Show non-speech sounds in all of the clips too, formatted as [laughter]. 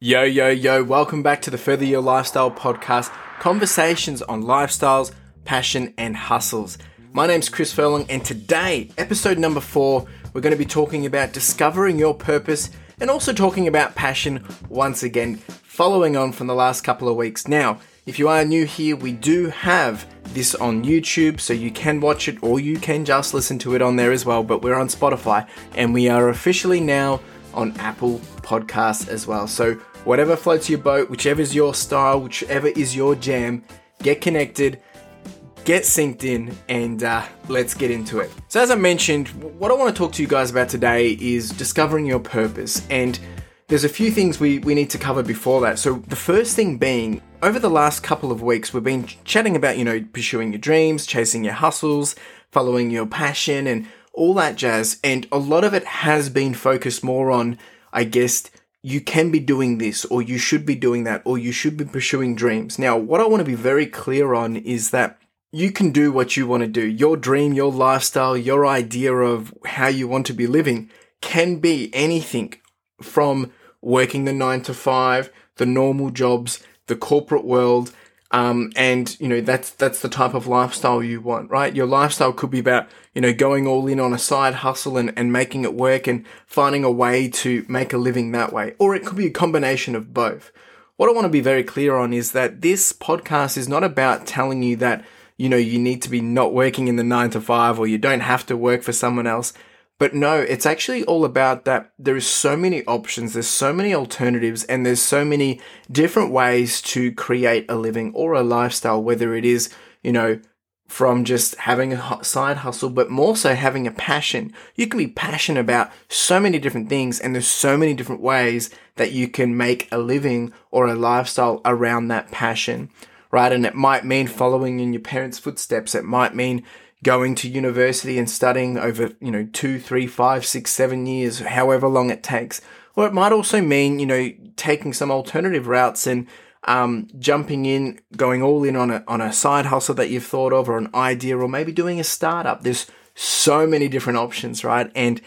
Yo, yo, yo, welcome back to the Further Your Lifestyle podcast conversations on lifestyles, passion, and hustles. My name's Chris Furlong, and today, episode number four, we're going to be talking about discovering your purpose and also talking about passion once again, following on from the last couple of weeks. Now, if you are new here, we do have this on YouTube, so you can watch it or you can just listen to it on there as well. But we're on Spotify and we are officially now on Apple Podcasts as well. So, whatever floats your boat, whichever is your style, whichever is your jam, get connected, get synced in, and uh, let's get into it. So, as I mentioned, what I want to talk to you guys about today is discovering your purpose. And there's a few things we, we need to cover before that. So, the first thing being, over the last couple of weeks, we've been chatting about, you know, pursuing your dreams, chasing your hustles, following your passion, and all that jazz. And a lot of it has been focused more on, I guess, you can be doing this, or you should be doing that, or you should be pursuing dreams. Now, what I want to be very clear on is that you can do what you want to do. Your dream, your lifestyle, your idea of how you want to be living can be anything from working the nine to five, the normal jobs, the corporate world, um, and you know that's that's the type of lifestyle you want, right? Your lifestyle could be about you know going all in on a side hustle and, and making it work and finding a way to make a living that way, or it could be a combination of both. What I want to be very clear on is that this podcast is not about telling you that you know you need to be not working in the nine to five or you don't have to work for someone else. But no, it's actually all about that there is so many options, there's so many alternatives, and there's so many different ways to create a living or a lifestyle, whether it is, you know, from just having a side hustle, but more so having a passion. You can be passionate about so many different things, and there's so many different ways that you can make a living or a lifestyle around that passion, right? And it might mean following in your parents' footsteps. It might mean going to university and studying over, you know, two, three, five, six, seven years, however long it takes. Or it might also mean, you know, taking some alternative routes and um, jumping in, going all in on a, on a side hustle that you've thought of or an idea, or maybe doing a startup. There's so many different options, right? And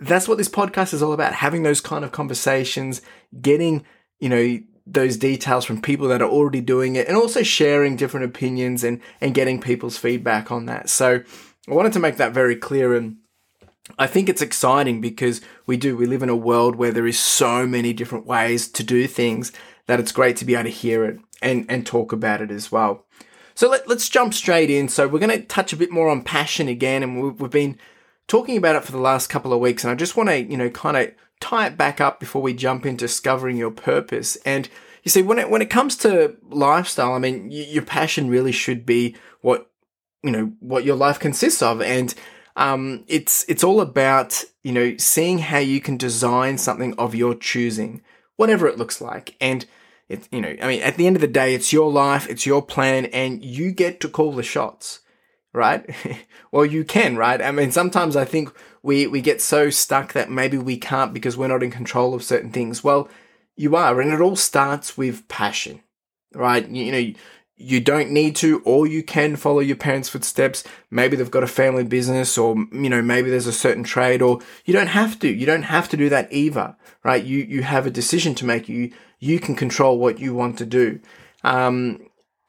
that's what this podcast is all about having those kind of conversations, getting, you know, those details from people that are already doing it and also sharing different opinions and, and getting people's feedback on that. So I wanted to make that very clear and I think it's exciting because we do, we live in a world where there is so many different ways to do things that it's great to be able to hear it and, and talk about it as well. So let, us jump straight in. So we're going to touch a bit more on passion again and we've, we've been talking about it for the last couple of weeks and I just want to, you know, kind of tie it back up before we jump into discovering your purpose. And you see, when it when it comes to lifestyle, I mean, y- your passion really should be what you know what your life consists of, and um, it's it's all about you know seeing how you can design something of your choosing, whatever it looks like, and it you know I mean at the end of the day, it's your life, it's your plan, and you get to call the shots right? [laughs] well, you can, right? I mean, sometimes I think we, we get so stuck that maybe we can't because we're not in control of certain things. Well, you are, and it all starts with passion, right? You, you know, you don't need to, or you can follow your parents' footsteps. Maybe they've got a family business, or you know, maybe there's a certain trade, or you don't have to. You don't have to do that either, right? You you have a decision to make. You you can control what you want to do. Um,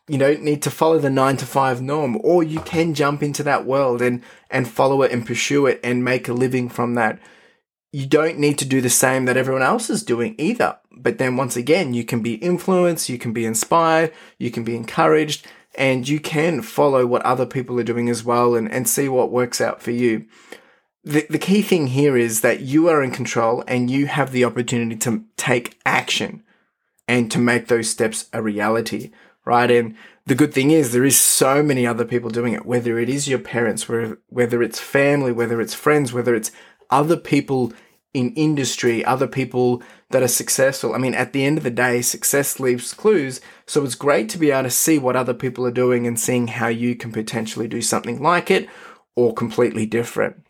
you don't need to follow the nine to five norm, or you can jump into that world and and follow it and pursue it and make a living from that you don't need to do the same that everyone else is doing either. But then once again, you can be influenced, you can be inspired, you can be encouraged, and you can follow what other people are doing as well and, and see what works out for you. The, the key thing here is that you are in control and you have the opportunity to take action and to make those steps a reality, right? And the good thing is there is so many other people doing it, whether it is your parents, whether, it's family, whether it's friends, whether it's other people in industry, other people that are successful. I mean, at the end of the day, success leaves clues. So it's great to be able to see what other people are doing and seeing how you can potentially do something like it or completely different.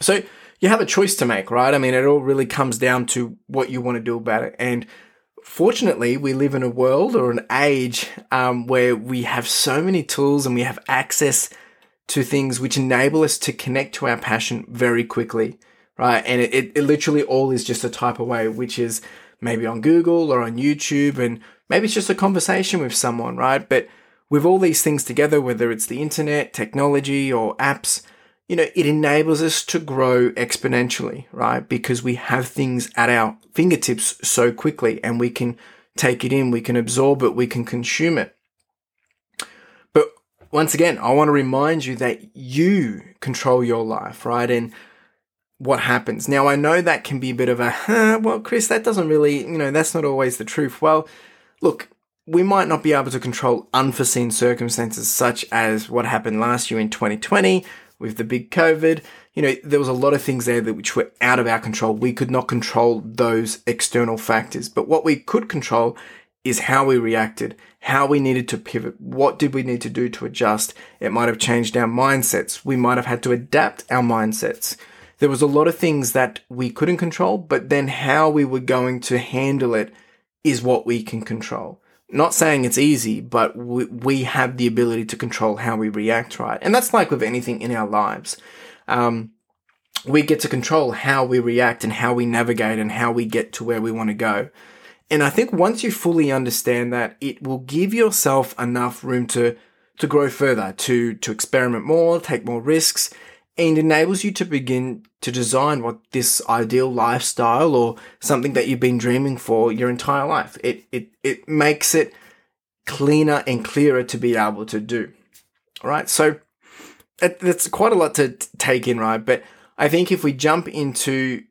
So you have a choice to make, right? I mean, it all really comes down to what you want to do about it. And fortunately, we live in a world or an age um, where we have so many tools and we have access to things which enable us to connect to our passion very quickly, right? And it, it, it literally all is just a type of way, which is maybe on Google or on YouTube, and maybe it's just a conversation with someone, right? But with all these things together, whether it's the internet, technology, or apps, you know, it enables us to grow exponentially, right? Because we have things at our fingertips so quickly and we can take it in, we can absorb it, we can consume it. But once again, I want to remind you that you control your life, right? And what happens. Now, I know that can be a bit of a, huh, well, Chris, that doesn't really, you know, that's not always the truth. Well, look, we might not be able to control unforeseen circumstances such as what happened last year in 2020 with the big COVID. You know, there was a lot of things there that which were out of our control. We could not control those external factors, but what we could control is how we reacted, how we needed to pivot, what did we need to do to adjust. It might have changed our mindsets. We might have had to adapt our mindsets. There was a lot of things that we couldn't control, but then how we were going to handle it is what we can control. Not saying it's easy, but we, we have the ability to control how we react, right? And that's like with anything in our lives. Um, we get to control how we react and how we navigate and how we get to where we want to go. And I think once you fully understand that, it will give yourself enough room to, to grow further, to, to experiment more, take more risks, and enables you to begin to design what this ideal lifestyle or something that you've been dreaming for your entire life. It, it, it makes it cleaner and clearer to be able to do. All right. So it, that's quite a lot to take in, right? But I think if we jump into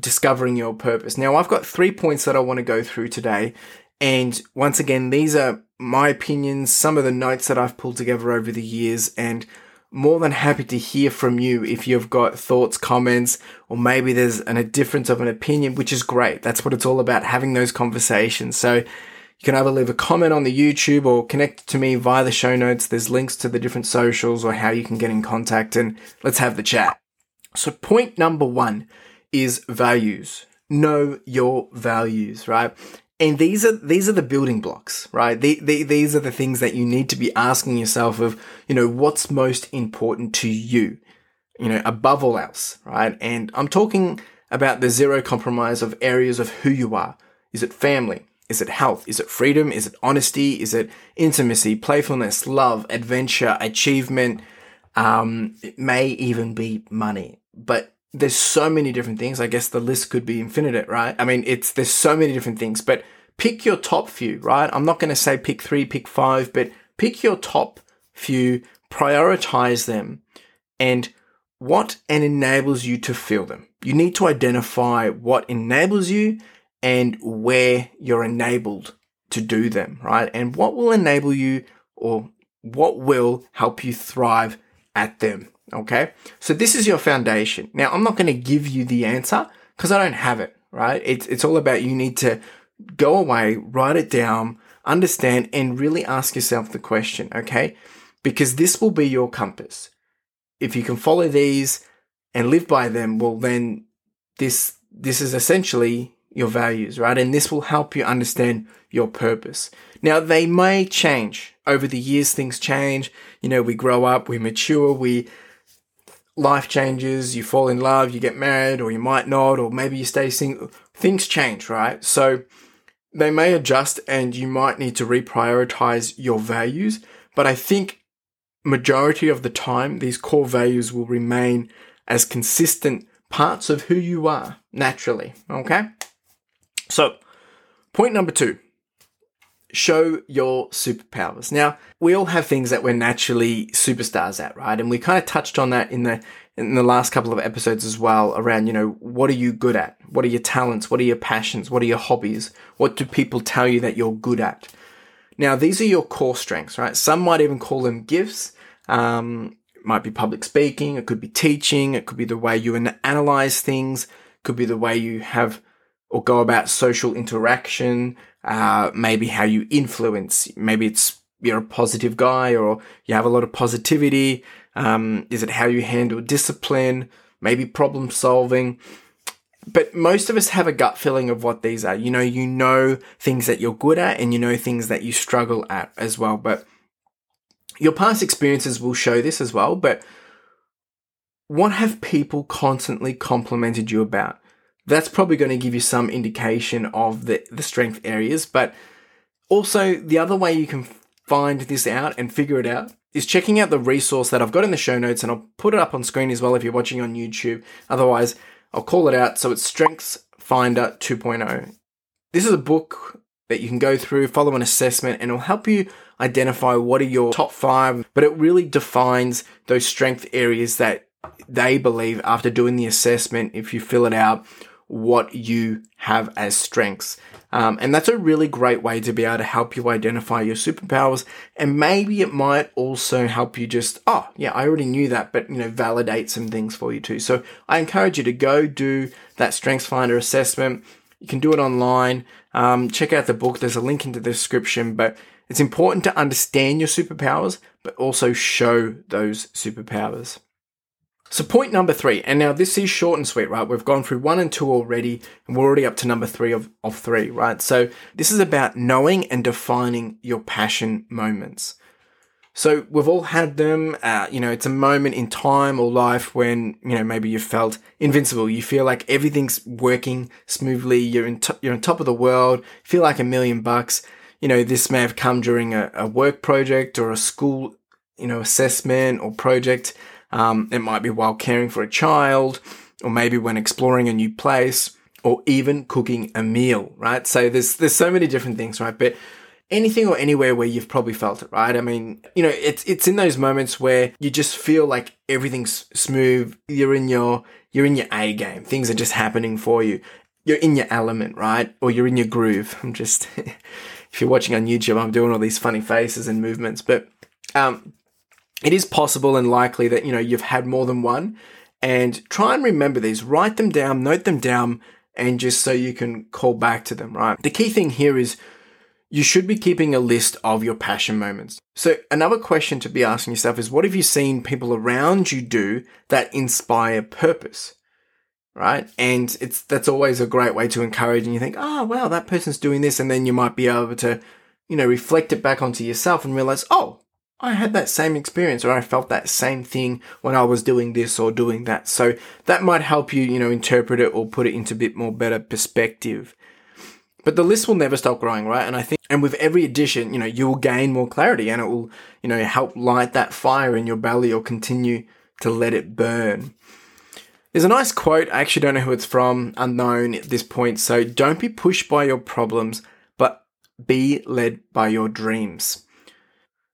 discovering your purpose, now I've got three points that I want to go through today. And once again, these are my opinions, some of the notes that I've pulled together over the years and more than happy to hear from you if you've got thoughts, comments, or maybe there's an, a difference of an opinion, which is great. That's what it's all about, having those conversations. So you can either leave a comment on the YouTube or connect to me via the show notes. There's links to the different socials or how you can get in contact and let's have the chat. So point number one is values. Know your values, right? And these are these are the building blocks, right? The, the, these are the things that you need to be asking yourself of, you know, what's most important to you, you know, above all else, right? And I'm talking about the zero compromise of areas of who you are. Is it family? Is it health? Is it freedom? Is it honesty? Is it intimacy, playfulness, love, adventure, achievement? Um, it may even be money, but there's so many different things. I guess the list could be infinite, right? I mean, it's there's so many different things, but pick your top few, right? I'm not going to say pick 3, pick 5, but pick your top few, prioritize them and what and enables you to feel them. You need to identify what enables you and where you're enabled to do them, right? And what will enable you or what will help you thrive at them. Okay. So this is your foundation. Now, I'm not going to give you the answer because I don't have it, right? It's, it's all about you need to go away, write it down, understand, and really ask yourself the question. Okay. Because this will be your compass. If you can follow these and live by them, well, then this, this is essentially your values, right? And this will help you understand your purpose. Now, they may change over the years. Things change. You know, we grow up, we mature, we, life changes, you fall in love, you get married, or you might not, or maybe you stay single. Things change, right? So they may adjust and you might need to reprioritize your values. But I think majority of the time, these core values will remain as consistent parts of who you are naturally. Okay. So point number two show your superpowers. Now, we all have things that we're naturally superstars at, right? And we kind of touched on that in the in the last couple of episodes as well around, you know, what are you good at? What are your talents? What are your passions? What are your hobbies? What do people tell you that you're good at? Now, these are your core strengths, right? Some might even call them gifts. Um, it might be public speaking. It could be teaching. It could be the way you analyze things. It could be the way you have or go about social interaction uh, maybe how you influence. Maybe it's you're a positive guy or you have a lot of positivity. Um, is it how you handle discipline? Maybe problem solving. But most of us have a gut feeling of what these are. You know, you know things that you're good at and you know things that you struggle at as well. But your past experiences will show this as well. But what have people constantly complimented you about? That's probably going to give you some indication of the, the strength areas. But also, the other way you can find this out and figure it out is checking out the resource that I've got in the show notes, and I'll put it up on screen as well if you're watching on YouTube. Otherwise, I'll call it out. So it's Strengths Finder 2.0. This is a book that you can go through, follow an assessment, and it'll help you identify what are your top five, but it really defines those strength areas that they believe after doing the assessment, if you fill it out, what you have as strengths. Um, and that's a really great way to be able to help you identify your superpowers. And maybe it might also help you just, oh, yeah, I already knew that, but, you know, validate some things for you too. So I encourage you to go do that Strengths Finder assessment. You can do it online. Um, check out the book. There's a link in the description, but it's important to understand your superpowers, but also show those superpowers. So point number three, and now this is short and sweet, right? We've gone through one and two already, and we're already up to number three of, of three, right? So this is about knowing and defining your passion moments. So we've all had them. Uh, you know, it's a moment in time or life when you know maybe you felt invincible. You feel like everything's working smoothly. You're in you're on top of the world. Feel like a million bucks. You know, this may have come during a, a work project or a school, you know, assessment or project. Um, it might be while caring for a child, or maybe when exploring a new place, or even cooking a meal. Right. So there's there's so many different things, right? But anything or anywhere where you've probably felt it, right? I mean, you know, it's it's in those moments where you just feel like everything's smooth. You're in your you're in your A game. Things are just happening for you. You're in your element, right? Or you're in your groove. I'm just [laughs] if you're watching on YouTube, I'm doing all these funny faces and movements, but um, it is possible and likely that you know you've had more than one. And try and remember these. Write them down. Note them down. And just so you can call back to them, right? The key thing here is you should be keeping a list of your passion moments. So, another question to be asking yourself is what have you seen people around you do that inspire purpose? Right? And it's that's always a great way to encourage and you think, "Oh, wow, that person's doing this." And then you might be able to, you know, reflect it back onto yourself and realize, "Oh, I had that same experience or I felt that same thing when I was doing this or doing that." So, that might help you, you know, interpret it or put it into a bit more better perspective. But the list will never stop growing, right? And I think, and with every addition, you know, you will gain more clarity and it will, you know, help light that fire in your belly or continue to let it burn. There's a nice quote. I actually don't know who it's from, unknown at this point. So don't be pushed by your problems, but be led by your dreams.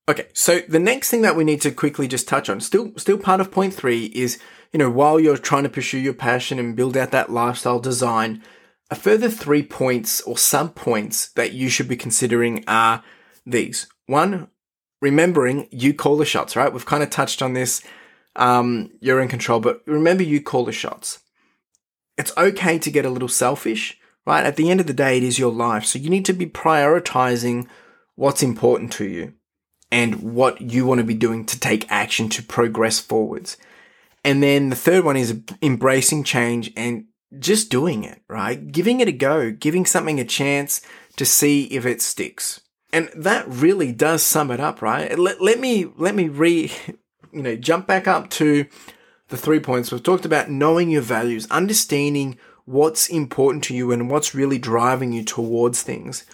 Okay, so the next thing that we need to quickly just touch on, still, still part of point three, is you know while you're trying to pursue your passion and build out that lifestyle design, a further three points or sub points that you should be considering are these. One, remembering you call the shots, right? We've kind of touched on this. Um, you're in control, but remember you call the shots. It's okay to get a little selfish, right? At the end of the day, it is your life. So you need to be prioritizing what's important to you and what you want to be doing to take action to progress forwards. And then the third one is embracing change and just doing it, right? Giving it a go, giving something a chance to see if it sticks. And that really does sum it up, right? Let, let me let me re [laughs] you know, jump back up to the three points. We've talked about knowing your values, understanding what's important to you and what's really driving you towards things.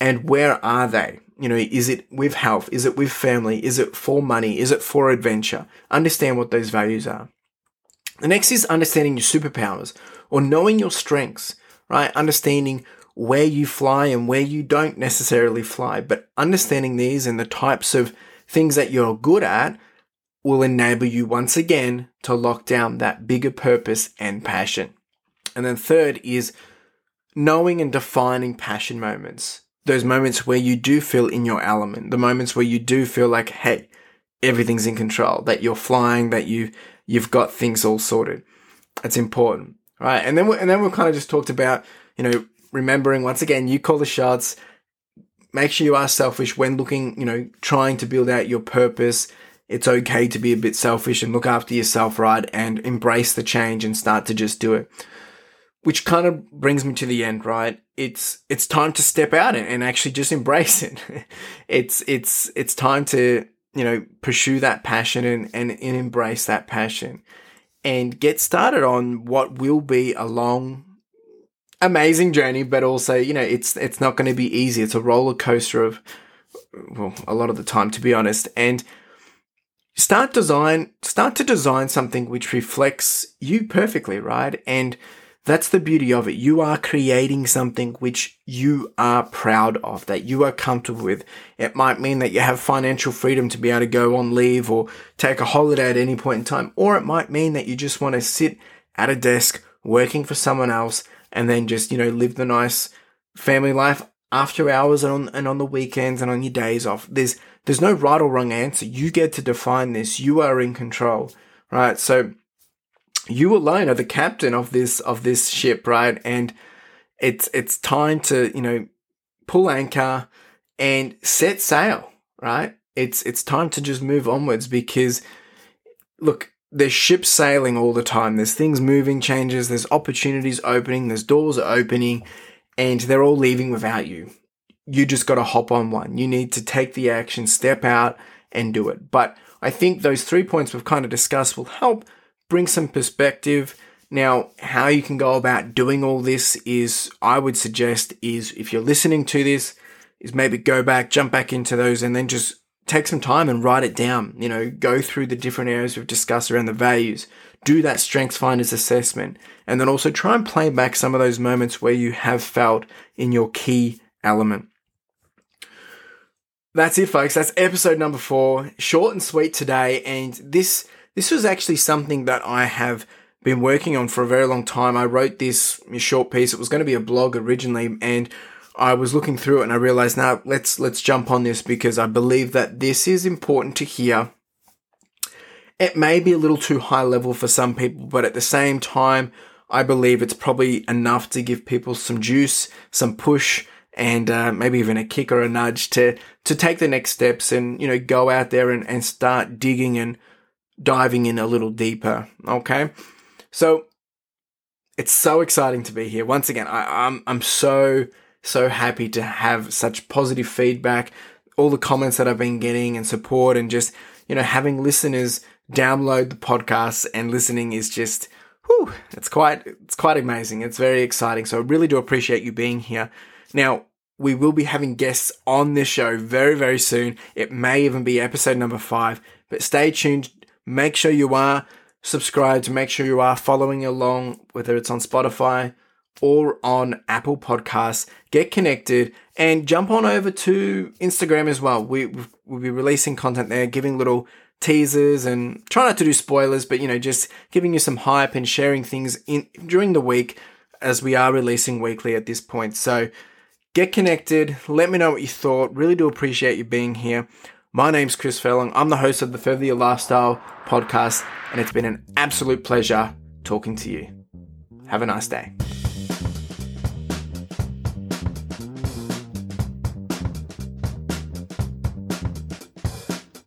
And where are they? You know, is it with health? Is it with family? Is it for money? Is it for adventure? Understand what those values are. The next is understanding your superpowers or knowing your strengths, right? Understanding where you fly and where you don't necessarily fly, but understanding these and the types of things that you're good at will enable you once again to lock down that bigger purpose and passion. And then third is knowing and defining passion moments. Those moments where you do feel in your element, the moments where you do feel like, hey, everything's in control, that you're flying, that you you've got things all sorted. It's important right? And then we, and then we've kind of just talked about you know remembering once again you call the shots. Make sure you are selfish when looking, you know, trying to build out your purpose. It's okay to be a bit selfish and look after yourself, right? And embrace the change and start to just do it. Which kind of brings me to the end, right? It's it's time to step out and, actually just embrace it. [laughs] it's it's it's time to you know pursue that passion and, and, and embrace that passion and get started on what will be a long, amazing journey, but also, you know, it's it's not going to be easy. It's a roller coaster of well, a lot of the time, to be honest. And start design start to design something which reflects you perfectly, right? And that's the beauty of it. You are creating something which you are proud of, that you are comfortable with. It might mean that you have financial freedom to be able to go on leave or take a holiday at any point in time. Or it might mean that you just want to sit at a desk working for someone else and then just, you know, live the nice family life after hours and on, and on the weekends and on your days off. There's, there's no right or wrong answer. You get to define this. You are in control, right? So, you alone are the captain of this of this ship, right? And it's it's time to you know pull anchor and set sail, right? It's it's time to just move onwards because look, there's ships sailing all the time. There's things moving, changes. There's opportunities opening. There's doors opening, and they're all leaving without you. You just got to hop on one. You need to take the action, step out, and do it. But I think those three points we've kind of discussed will help bring some perspective. Now, how you can go about doing all this is, I would suggest, is if you're listening to this, is maybe go back, jump back into those, and then just take some time and write it down. You know, go through the different areas we've discussed around the values, do that Strengths Finders assessment, and then also try and play back some of those moments where you have felt in your key element. That's it, folks. That's episode number four. Short and sweet today. And this this was actually something that I have been working on for a very long time. I wrote this short piece. It was going to be a blog originally, and I was looking through it and I realized now let's let's jump on this because I believe that this is important to hear. It may be a little too high level for some people, but at the same time, I believe it's probably enough to give people some juice, some push, and uh, maybe even a kick or a nudge to to take the next steps and you know go out there and, and start digging and diving in a little deeper. Okay. So it's so exciting to be here. Once again, I, I'm, I'm so, so happy to have such positive feedback, all the comments that I've been getting and support and just, you know, having listeners download the podcast and listening is just, whew, it's quite, it's quite amazing. It's very exciting. So I really do appreciate you being here. Now, we will be having guests on this show very, very soon. It may even be episode number five, but stay tuned Make sure you are subscribed. Make sure you are following along, whether it's on Spotify or on Apple Podcasts. Get connected and jump on over to Instagram as well. We, we'll be releasing content there, giving little teasers and try not to do spoilers, but you know, just giving you some hype and sharing things in during the week as we are releasing weekly at this point. So get connected. Let me know what you thought. Really do appreciate you being here. My name's Chris Furlong. I'm the host of the Further Your Lifestyle podcast, and it's been an absolute pleasure talking to you. Have a nice day.